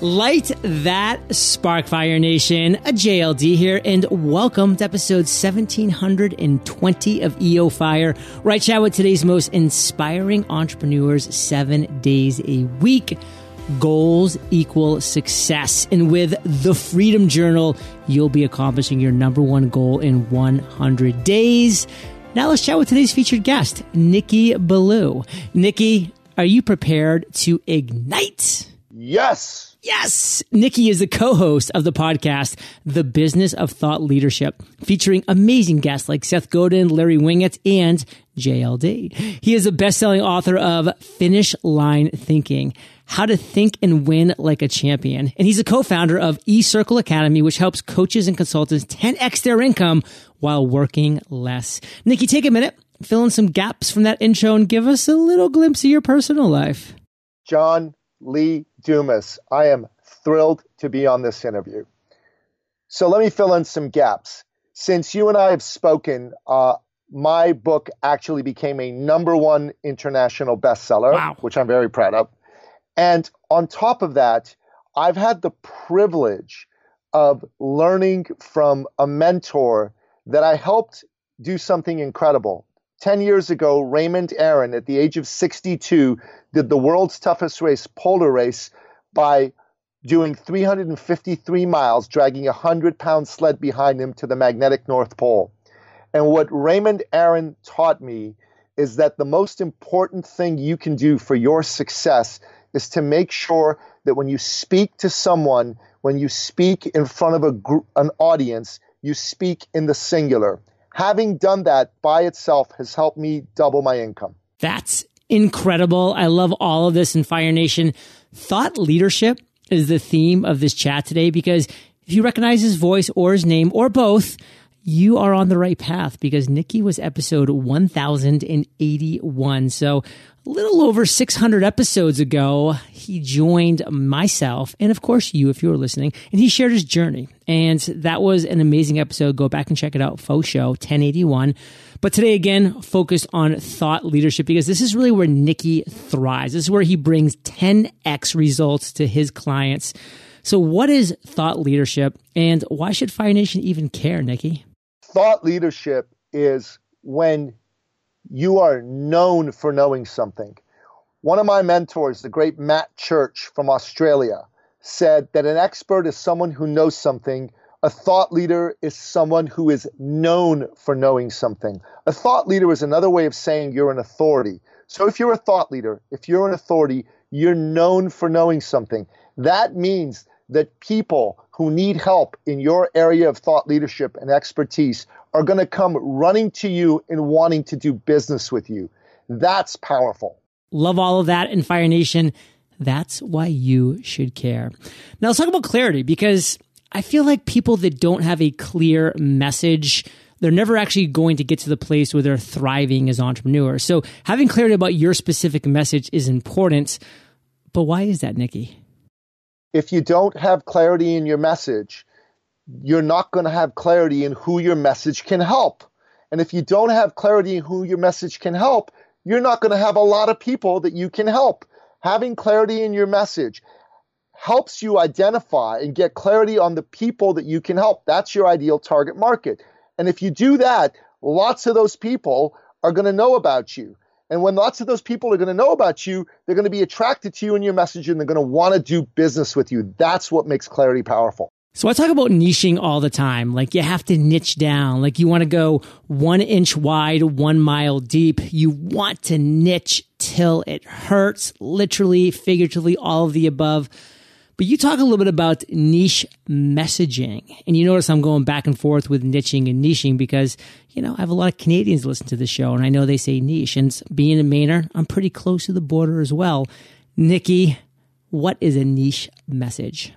Light that Sparkfire Nation, a JLD here, and welcome to episode 1720 of EO Fire, I chat with today's most inspiring entrepreneurs seven days a week. Goals equal success. And with the Freedom Journal, you'll be accomplishing your number one goal in 100 days. Now let's chat with today's featured guest, Nicky Billou. Nicky, are you prepared to ignite? Yes. Yes. Nicky is the co-host of the podcast, The Business of Thought Leadership, featuring amazing guests like Seth Godin, Larry Winget, and JLD. He is a best-selling author of Finish Line Thinking, How to Think and Win Like a Champion. And he's a co-founder of eCircle Academy, which helps coaches and consultants 10x their income while working less. Nicky, take a minute, fill in some gaps from that intro and give us a little glimpse of your personal life. John Lee Dumas. I am thrilled to be on this interview. So let me fill in some gaps. Since you and I have spoken, uh, my book actually became a number one international bestseller, wow. which I'm very proud of. And on top of that, I've had the privilege of learning from a mentor that I helped do something incredible. 10 years ago, Raymond Aaron, at the age of 62, did the world's toughest race, Polar Race, by doing 353 miles, dragging a 100 pound sled behind him to the magnetic North Pole. And what Raymond Aaron taught me is that the most important thing you can do for your success is to make sure that when you speak to someone, when you speak in front of a group, an audience, you speak in the singular having done that by itself has helped me double my income. That's incredible. I love all of this in Fire Nation. Thought leadership is the theme of this chat today because if you recognize his voice or his name or both, you are on the right path because Nicky was episode 1081. So a little over 600 episodes ago, he joined myself and of course you, if you were listening, and he shared his journey. And that was an amazing episode. Go back and check it out. Faux show 1081. But today again, focus on thought leadership because this is really where Nicky thrives. This is where he brings 10x results to his clients. So what is thought leadership and why should Fire Nation even care, Nicky? Thought leadership is when you are known for knowing something. One of my mentors, the great Matt Church from Australia, said that an expert is someone who knows something. A thought leader is someone who is known for knowing something. A thought leader is another way of saying you're an authority. So if you're a thought leader, if you're an authority, you're known for knowing something. That means that people who need help in your area of thought leadership and expertise are going to come running to you and wanting to do business with you. That's powerful. Love all of that in Fire Nation. That's why you should care. Now let's talk about clarity because I feel like people that don't have a clear message, they're never actually going to get to the place where they're thriving as entrepreneurs. So having clarity about your specific message is important. But why is that, Nicky? If you don't have clarity in your message, you're not going to have clarity in who your message can help. And if you don't have clarity in who your message can help, you're not going to have a lot of people that you can help. Having clarity in your message helps you identify and get clarity on the people that you can help. That's your ideal target market. And if you do that, lots of those people are going to know about you. And when lots of those people are going to know about you, they're going to be attracted to you and your message and they're going to want to do business with you. That's what makes clarity powerful. So I talk about niching all the time. Like you have to niche down. Like you want to go one inch wide, one mile deep. You want to niche till it hurts, literally, figuratively, all of the above. But you talk a little bit about niche messaging. And you notice I'm going back and forth with niching and niching because, you know, I have a lot of Canadians listen to the show and I know they say niche. And being a Mainer, I'm pretty close to the border as well. Nicky, what is a niche message?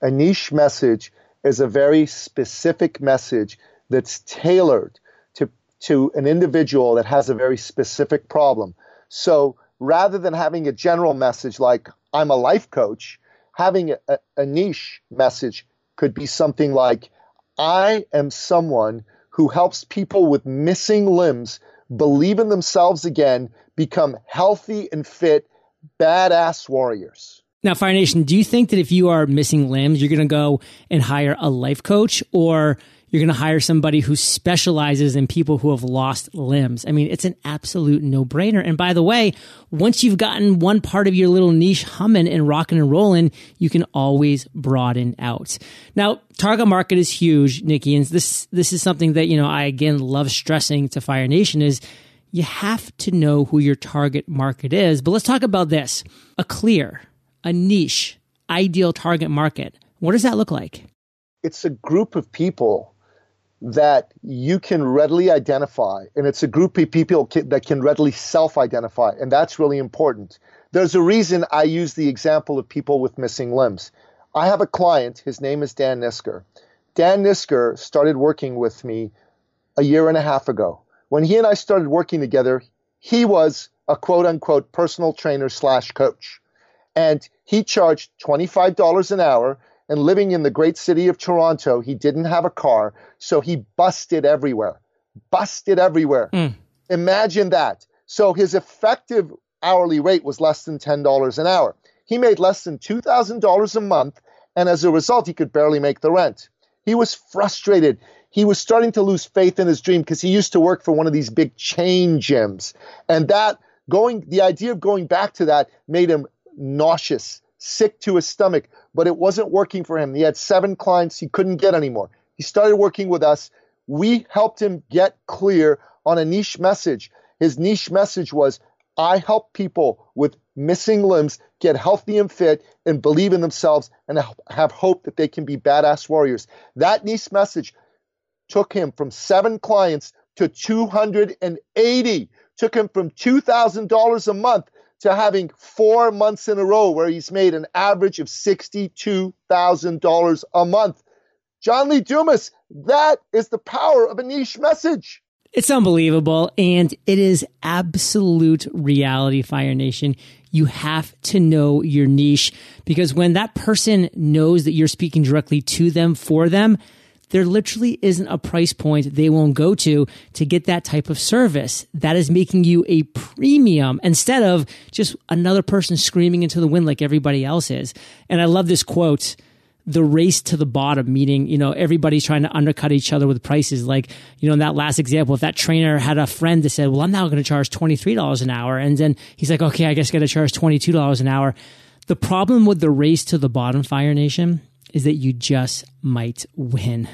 A niche message is a very specific message that's tailored to, to an individual that has a very specific problem. So rather than having a general message like, I'm a life coach, having a, a niche message could be something like, I am someone who helps people with missing limbs believe in themselves again, become healthy and fit, badass warriors. Now, Fire Nation, do you think that if you are missing limbs, you're going to go and hire a life coach or you're going to hire somebody who specializes in people who have lost limbs? I mean, it's an absolute no brainer. And by the way, once you've gotten one part of your little niche humming and rocking and rolling, you can always broaden out. Now, target market is huge, Nicky. And this, this is something that, you know, I again love stressing to Fire Nation is you have to know who your target market is. But let's talk about this. A clear, a niche, ideal target market. What does that look like? It's a group of people that you can readily identify, and it's a group of people that can readily self identify, and that's really important. There's a reason I use the example of people with missing limbs. I have a client, his name is Dan Nisker. Dan Nisker started working with me a year and a half ago. When he and I started working together, he was a quote unquote personal trainer slash coach and he charged $25 an hour. And living in the great city of Toronto, he didn't have a car, so he busted everywhere. Busted everywhere. Mm. Imagine that. So his effective hourly rate was less than $10 an hour. He made less than $2,000 a month, and as a result, he could barely make the rent. He was frustrated. He was starting to lose faith in his dream because he used to work for one of these big chain gyms. And that going, the idea of going back to that made him nauseous, sick to his stomach, but it wasn't working for him. He had seven clients he couldn't get anymore. He started working with us. We helped him get clear on a niche message. His niche message was I help people with missing limbs get healthy and fit and believe in themselves and have hope that they can be badass warriors. That niche message took him from seven clients to 280, took him from $2,000 a month to having four months in a row where he's made an average of $62,000 a month. John Lee Dumas, that is the power of a niche message. It's unbelievable. And it is absolute reality, Fire Nation. You have to know your niche because when that person knows that you're speaking directly to them for them, there literally isn't a price point they won't go to to get that type of service. That is making you a premium instead of just another person screaming into the wind like everybody else is. And I love this quote the race to the bottom, meaning, you know, everybody's trying to undercut each other with prices. Like, you know, in that last example, if that trainer had a friend that said, well, I'm now going to charge $23 an hour. And then he's like, okay, I guess I got to charge $22 an hour. The problem with the race to the bottom, Fire Nation, is that you just might win.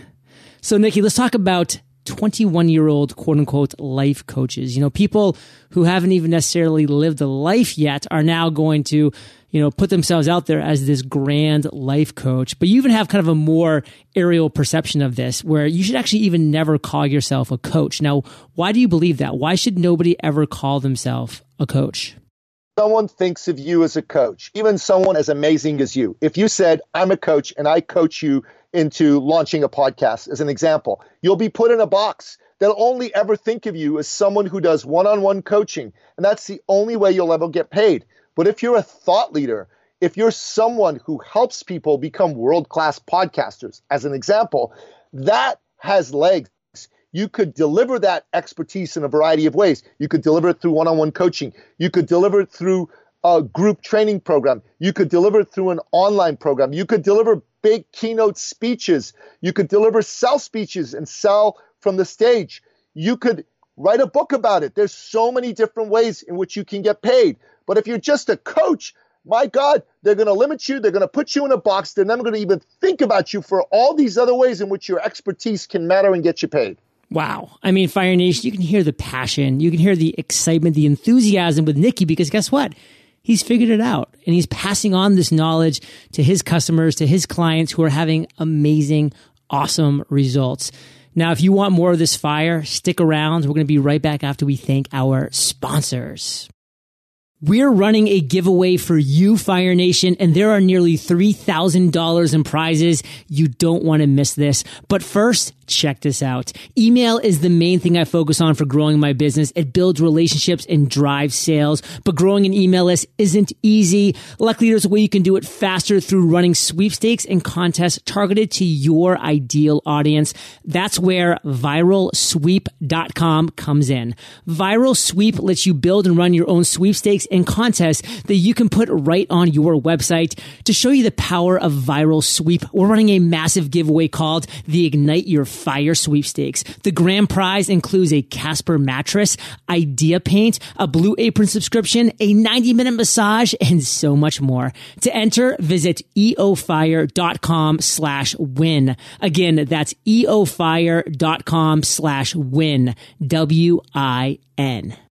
So, Nicky, let's talk about 21 year old quote unquote life coaches. You know, people who haven't even necessarily lived a life yet are now going to, you know, put themselves out there as this grand life coach. But you even have kind of a more aerial perception of this where you should actually even never call yourself a coach. Now, why do you believe that? Why should nobody ever call themselves a coach? Someone thinks of you as a coach, even someone as amazing as you, if you said, I'm a coach and I coach you into launching a podcast, as an example, you'll be put in a box. They'll only ever think of you as someone who does one on one coaching. And that's the only way you'll ever get paid. But if you're a thought leader, if you're someone who helps people become world class podcasters, as an example, that has legs you could deliver that expertise in a variety of ways. You could deliver it through one on one coaching. You could deliver it through a group training program. You could deliver it through an online program. You could deliver big keynote speeches. You could deliver sell speeches and sell from the stage. You could write a book about it. There's so many different ways in which you can get paid. But if you're just a coach, my God, they're going to limit you. They're going to put you in a box. They're never going to even think about you for all these other ways in which your expertise can matter and get you paid. Wow. I mean, Fire Nation, you can hear the passion, you can hear the excitement, the enthusiasm with Nicky because guess what? He's figured it out and he's passing on this knowledge to his customers, to his clients who are having amazing, awesome results. Now, if you want more of this fire, stick around. We're going to be right back after we thank our sponsors. We're running a giveaway for you, Fire Nation, and there are nearly $3,000 in prizes. You don't want to miss this. But first, check this out. Email is the main thing I focus on for growing my business. It builds relationships and drives sales, but growing an email list isn't easy. Luckily, there's a way you can do it faster through running sweepstakes and contests targeted to your ideal audience. That's where viralsweep.com comes in. Viral Sweep lets you build and run your own sweepstakes and contests that you can put right on your website. To show you the power of Viral Sweep, we're running a massive giveaway called the Ignite Your Fire Sweepstakes. The grand prize includes a Casper mattress, idea paint, a blue apron subscription, a 90 minute massage, and so much more. To enter, visit eofire.com slash win. Again, that's eofire.com slash win. W-I-N.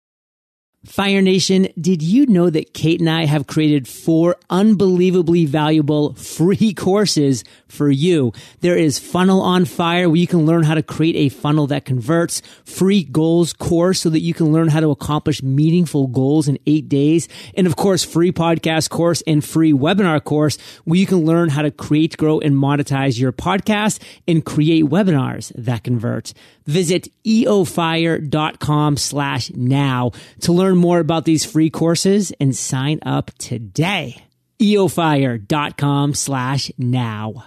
Fire Nation, did you know that Kate and I have created four unbelievably valuable free courses for you? There is Funnel on Fire where you can learn how to create a funnel that converts, free goals course so that you can learn how to accomplish meaningful goals in eight days. And of course, free podcast course and free webinar course where you can learn how to create, grow, and monetize your podcast and create webinars that convert. Visit eofire.com slash now to learn more about these free courses and sign up today. eofire.com slash now.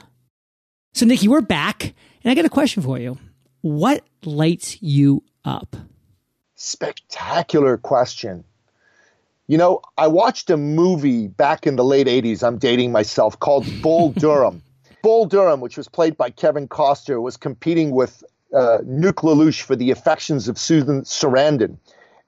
So Nicky, we're back and I got a question for you. What lights you up? Spectacular question. You know, I watched a movie back in the late 80s, I'm dating myself, called Bull Durham. Bull Durham, which was played by Kevin Costner, was competing with uh, Nuke LaLoosh for the affections of Susan Sarandon.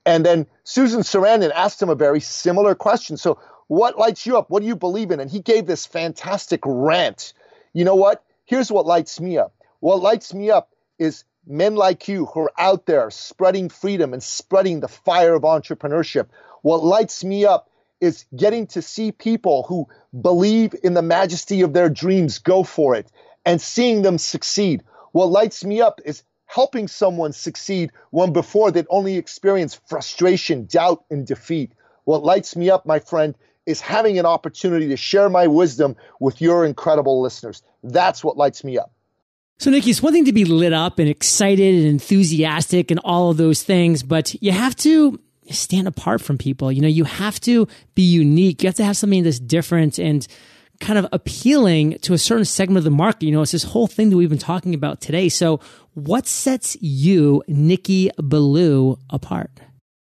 And then Susan Sarandon asked him a very similar question. So, what lights you up? What do you believe in? And he gave this fantastic rant. You know what? Here's what lights me up. What lights me up is men like you who are out there spreading freedom and spreading the fire of entrepreneurship. What lights me up is getting to see people who believe in the majesty of their dreams go for it and seeing them succeed. What lights me up is helping someone succeed when before they'd only experienced frustration, doubt, and defeat. What lights me up, my friend, is having an opportunity to share my wisdom with your incredible listeners. That's what lights me up. So, Nicky, it's one thing to be lit up and excited and enthusiastic and all of those things, but you have to stand apart from people. You know, you have to be unique. You have to have something that's different and kind of appealing to a certain segment of the market. You know, it's this whole thing that we've been talking about today. So, what sets you, Nicky Billou, apart?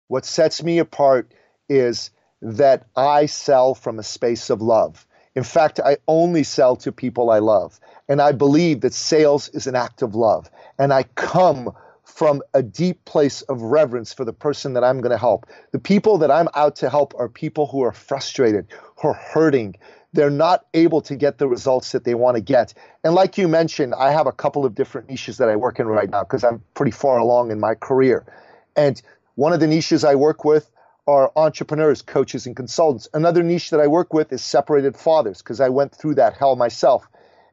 What sets me apart is that I sell from a space of love. In fact, I only sell to people I love. And I believe that sales is an act of love. And I come from a deep place of reverence for the person that I'm going to help. The people that I'm out to help are people who are frustrated, who are hurting, they're not able to get the results that they want to get. And like you mentioned, I have a couple of different niches that I work in right now because I'm pretty far along in my career. And one of the niches I work with are entrepreneurs, coaches, and consultants. Another niche that I work with is separated fathers because I went through that hell myself.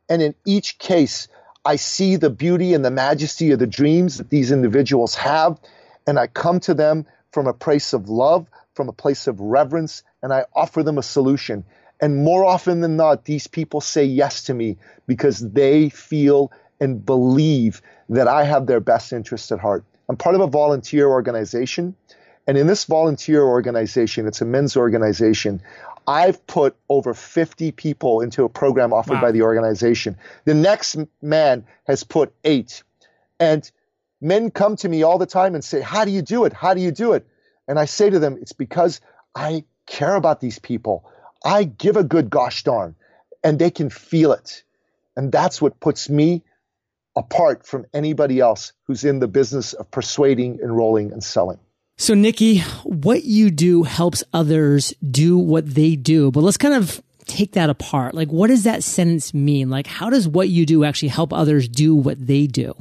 And in each case, I see the beauty and the majesty of the dreams that these individuals have. And I come to them from a place of love, from a place of reverence, and I offer them a solution. And more often than not, these people say yes to me because they feel and believe that I have their best interests at heart. I'm part of a volunteer organization. And in this volunteer organization, it's a men's organization. I've put over 50 people into a program offered wow. by the organization. The next man has put eight. And men come to me all the time and say, How do you do it? How do you do it? And I say to them, It's because I care about these people. I give a good gosh darn, and they can feel it. And that's what puts me apart from anybody else who's in the business of persuading, enrolling, and selling. So, Nicky, what you do helps others do what they do. But let's kind of take that apart. Like, what does that sentence mean? Like, how does what you do actually help others do what they do?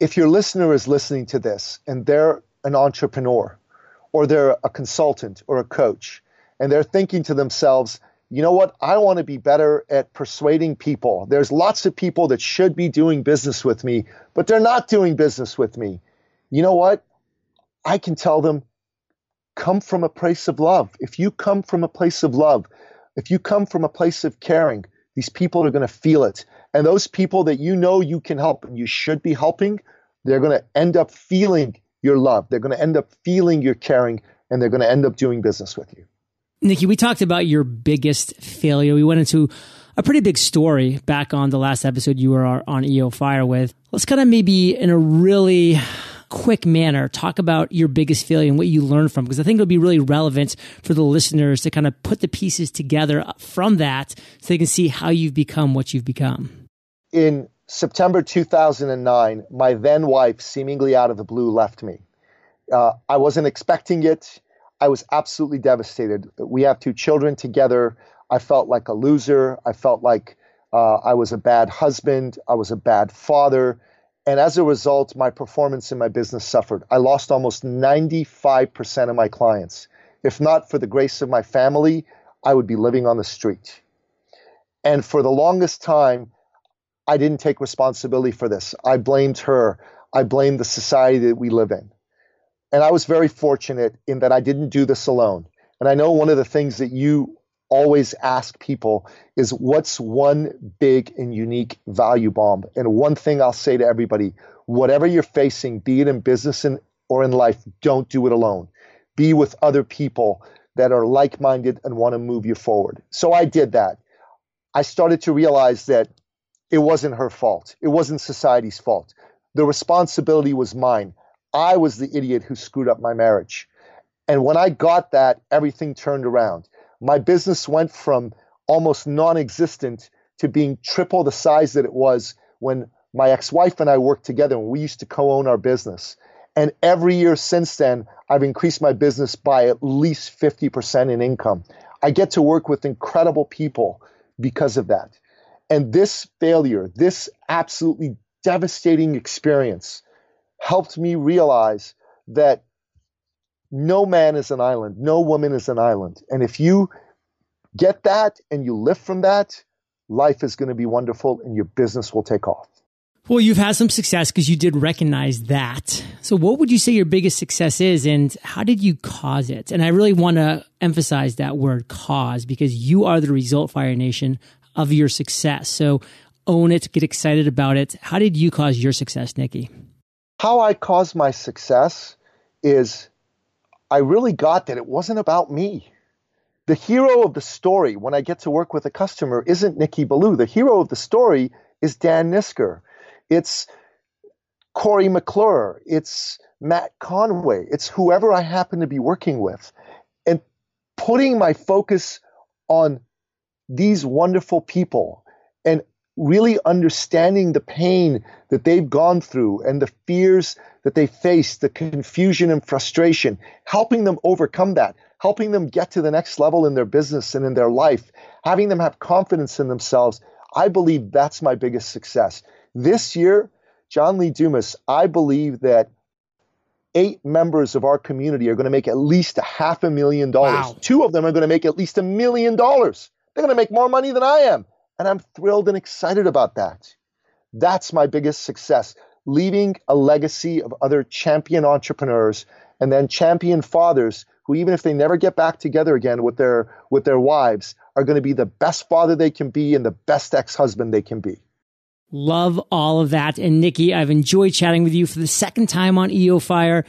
If your listener is listening to this and they're an entrepreneur or they're a consultant or a coach, and they're thinking to themselves, you know what? I want to be better at persuading people. There's lots of people that should be doing business with me, but they're not doing business with me. You know what? I can tell them, come from a place of love. If you come from a place of love, if you come from a place of caring, these people are going to feel it. And those people that you know you can help and you should be helping, they're going to end up feeling your love. They're going to end up feeling your caring and they're going to end up doing business with you. Nicky, we talked about your biggest failure. We went into a pretty big story back on the last episode you were on EO Fire with. Let's kind of maybe in a really quick manner talk about your biggest failure and what you learned from because I think it'll be really relevant for the listeners to kind of put the pieces together from that so they can see how you've become what you've become. In September 2009, my then wife, seemingly out of the blue, left me. Uh, I wasn't expecting it. I was absolutely devastated. We have two children together. I felt like a loser. I felt like uh, I was a bad husband. I was a bad father. And as a result, my performance in my business suffered. I lost almost 95% of my clients. If not for the grace of my family, I would be living on the street. And for the longest time, I didn't take responsibility for this. I blamed her. I blamed the society that we live in. And I was very fortunate in that I didn't do this alone. And I know one of the things that you always ask people is what's one big and unique value bomb? And one thing I'll say to everybody whatever you're facing, be it in business or in life, don't do it alone. Be with other people that are like minded and want to move you forward. So I did that. I started to realize that it wasn't her fault, it wasn't society's fault. The responsibility was mine. I was the idiot who screwed up my marriage. And when I got that, everything turned around my business went from almost non existent to being triple the size that it was when my ex wife and I worked together and we used to co own our business. And every year since then, I've increased my business by at least 50% in income. I get to work with incredible people because of that. And this failure, this absolutely devastating experience, helped me realize that no man is an island, no woman is an island. And if you get that and you live from that, life is going to be wonderful and your business will take off. Well, you've had some success because you did recognize that. So, what would you say your biggest success is, and how did you cause it? And I really want to emphasize that word cause because you are the result, Fire Nation, of your success. So, own it, get excited about it. How did you cause your success, Nicky? How I caused my success is I really got that it wasn't about me. The hero of the story when I get to work with a customer isn't Nicky Billou. The hero of the story is Dan Nisker. It's Corey McClure. It's Matt Conway. It's whoever I happen to be working with. And putting my focus on these wonderful people and really understanding the pain that they've gone through and the fears that they face, the confusion and frustration, helping them overcome that, helping them get to the next level in their business and in their life, having them have confidence in themselves. I believe that's my biggest success. This year, John Lee Dumas, I believe that eight members of our community are going to make at least a half a million dollars. Wow. Two of them are going to make at least a million dollars. They're going to make more money than I am. And I'm thrilled and excited about that. That's my biggest success. Leaving a legacy of other champion entrepreneurs and then champion fathers who, even if they never get back together again with their, with their wives, are going to be the best father they can be and the best ex husband they can be. Love all of that. And Nicky, I've enjoyed chatting with you for the second time on EO Fire.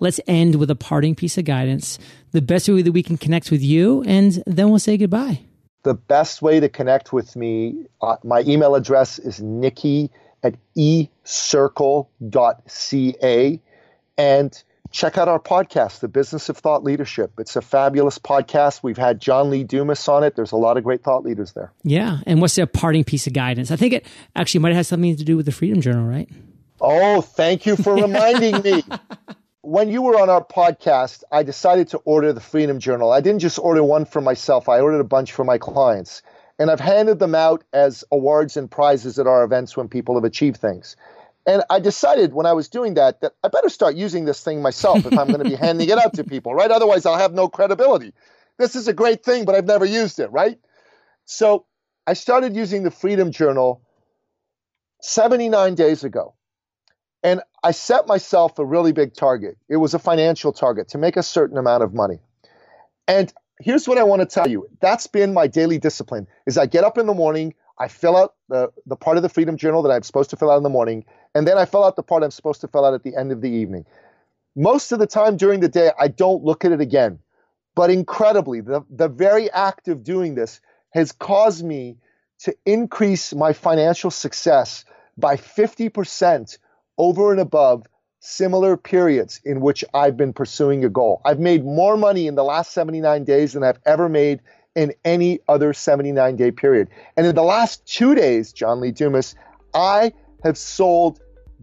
Let's end with a parting piece of guidance. The best way that we can connect with you, and then we'll say goodbye the best way to connect with me, uh, my email address is nikki at ecircle.ca. And check out our podcast, The Business of Thought Leadership. It's a fabulous podcast. We've had John Lee Dumas on it. There's a lot of great thought leaders there. Yeah. And what's the parting piece of guidance? I think it actually might have something to do with the Freedom Journal, right? Oh, thank you for reminding me. when you were on our podcast, I decided to order the Freedom Journal. I didn't just order one for myself, I ordered a bunch for my clients. And I've handed them out as awards and prizes at our events when people have achieved things. And I decided when I was doing that that I better start using this thing myself if I'm going to be handing it out to people, right? Otherwise, I'll have no credibility. This is a great thing, but I've never used it, right? So I started using the Freedom Journal 79 days ago. And I set myself a really big target. It was a financial target to make a certain amount of money. And here's what I want to tell you. That's been my daily discipline is I get up in the morning, I fill out the, the part of the Freedom Journal that I'm supposed to fill out in the morning, and then I fill out the part I'm supposed to fill out at the end of the evening. Most of the time during the day, I don't look at it again. But incredibly, the, the very act of doing this has caused me to increase my financial success by 50% over and above similar periods in which I've been pursuing a goal. I've made more money in the last 79 days than I've ever made in any other 79 day period. And in the last two days, John Lee Dumas, I have sold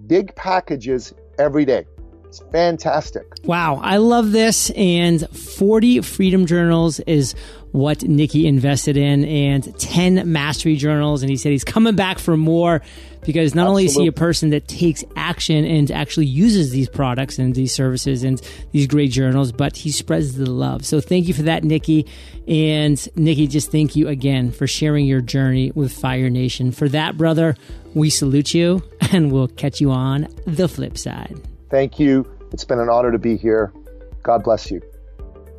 big packages every day. It's fantastic. Wow, I love this. And 40 Freedom Journals is what Nicky invested in, and 10 Mastery Journals. And he said he's coming back for more because not Absolutely. only is he a person that takes action and actually uses these products and these services and these great journals, but he spreads the love. So thank you for that, Nicky. And Nicky, just thank you again for sharing your journey with Fire Nation. For that, brother, we salute you and we'll catch you on the flip side. Thank you. It's been an honor to be here. God bless you.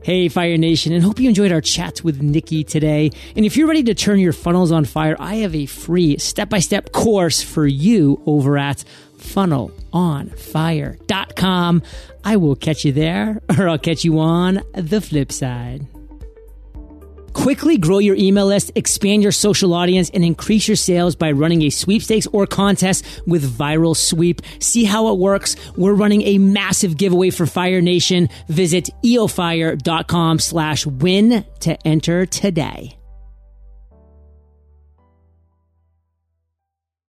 Hey, Fire Nation, and hope you enjoyed our chat with Nicky today. And if you're ready to turn your funnels on fire, I have a free step by step course for you over at funnelonfire.com. I will catch you there, or I'll catch you on the flip side. Quickly grow your email list, expand your social audience, and increase your sales by running a sweepstakes or contest with Viral Sweep. See how it works. We're running a massive giveaway for Fire Nation. Visit eofire.com slash win to enter today.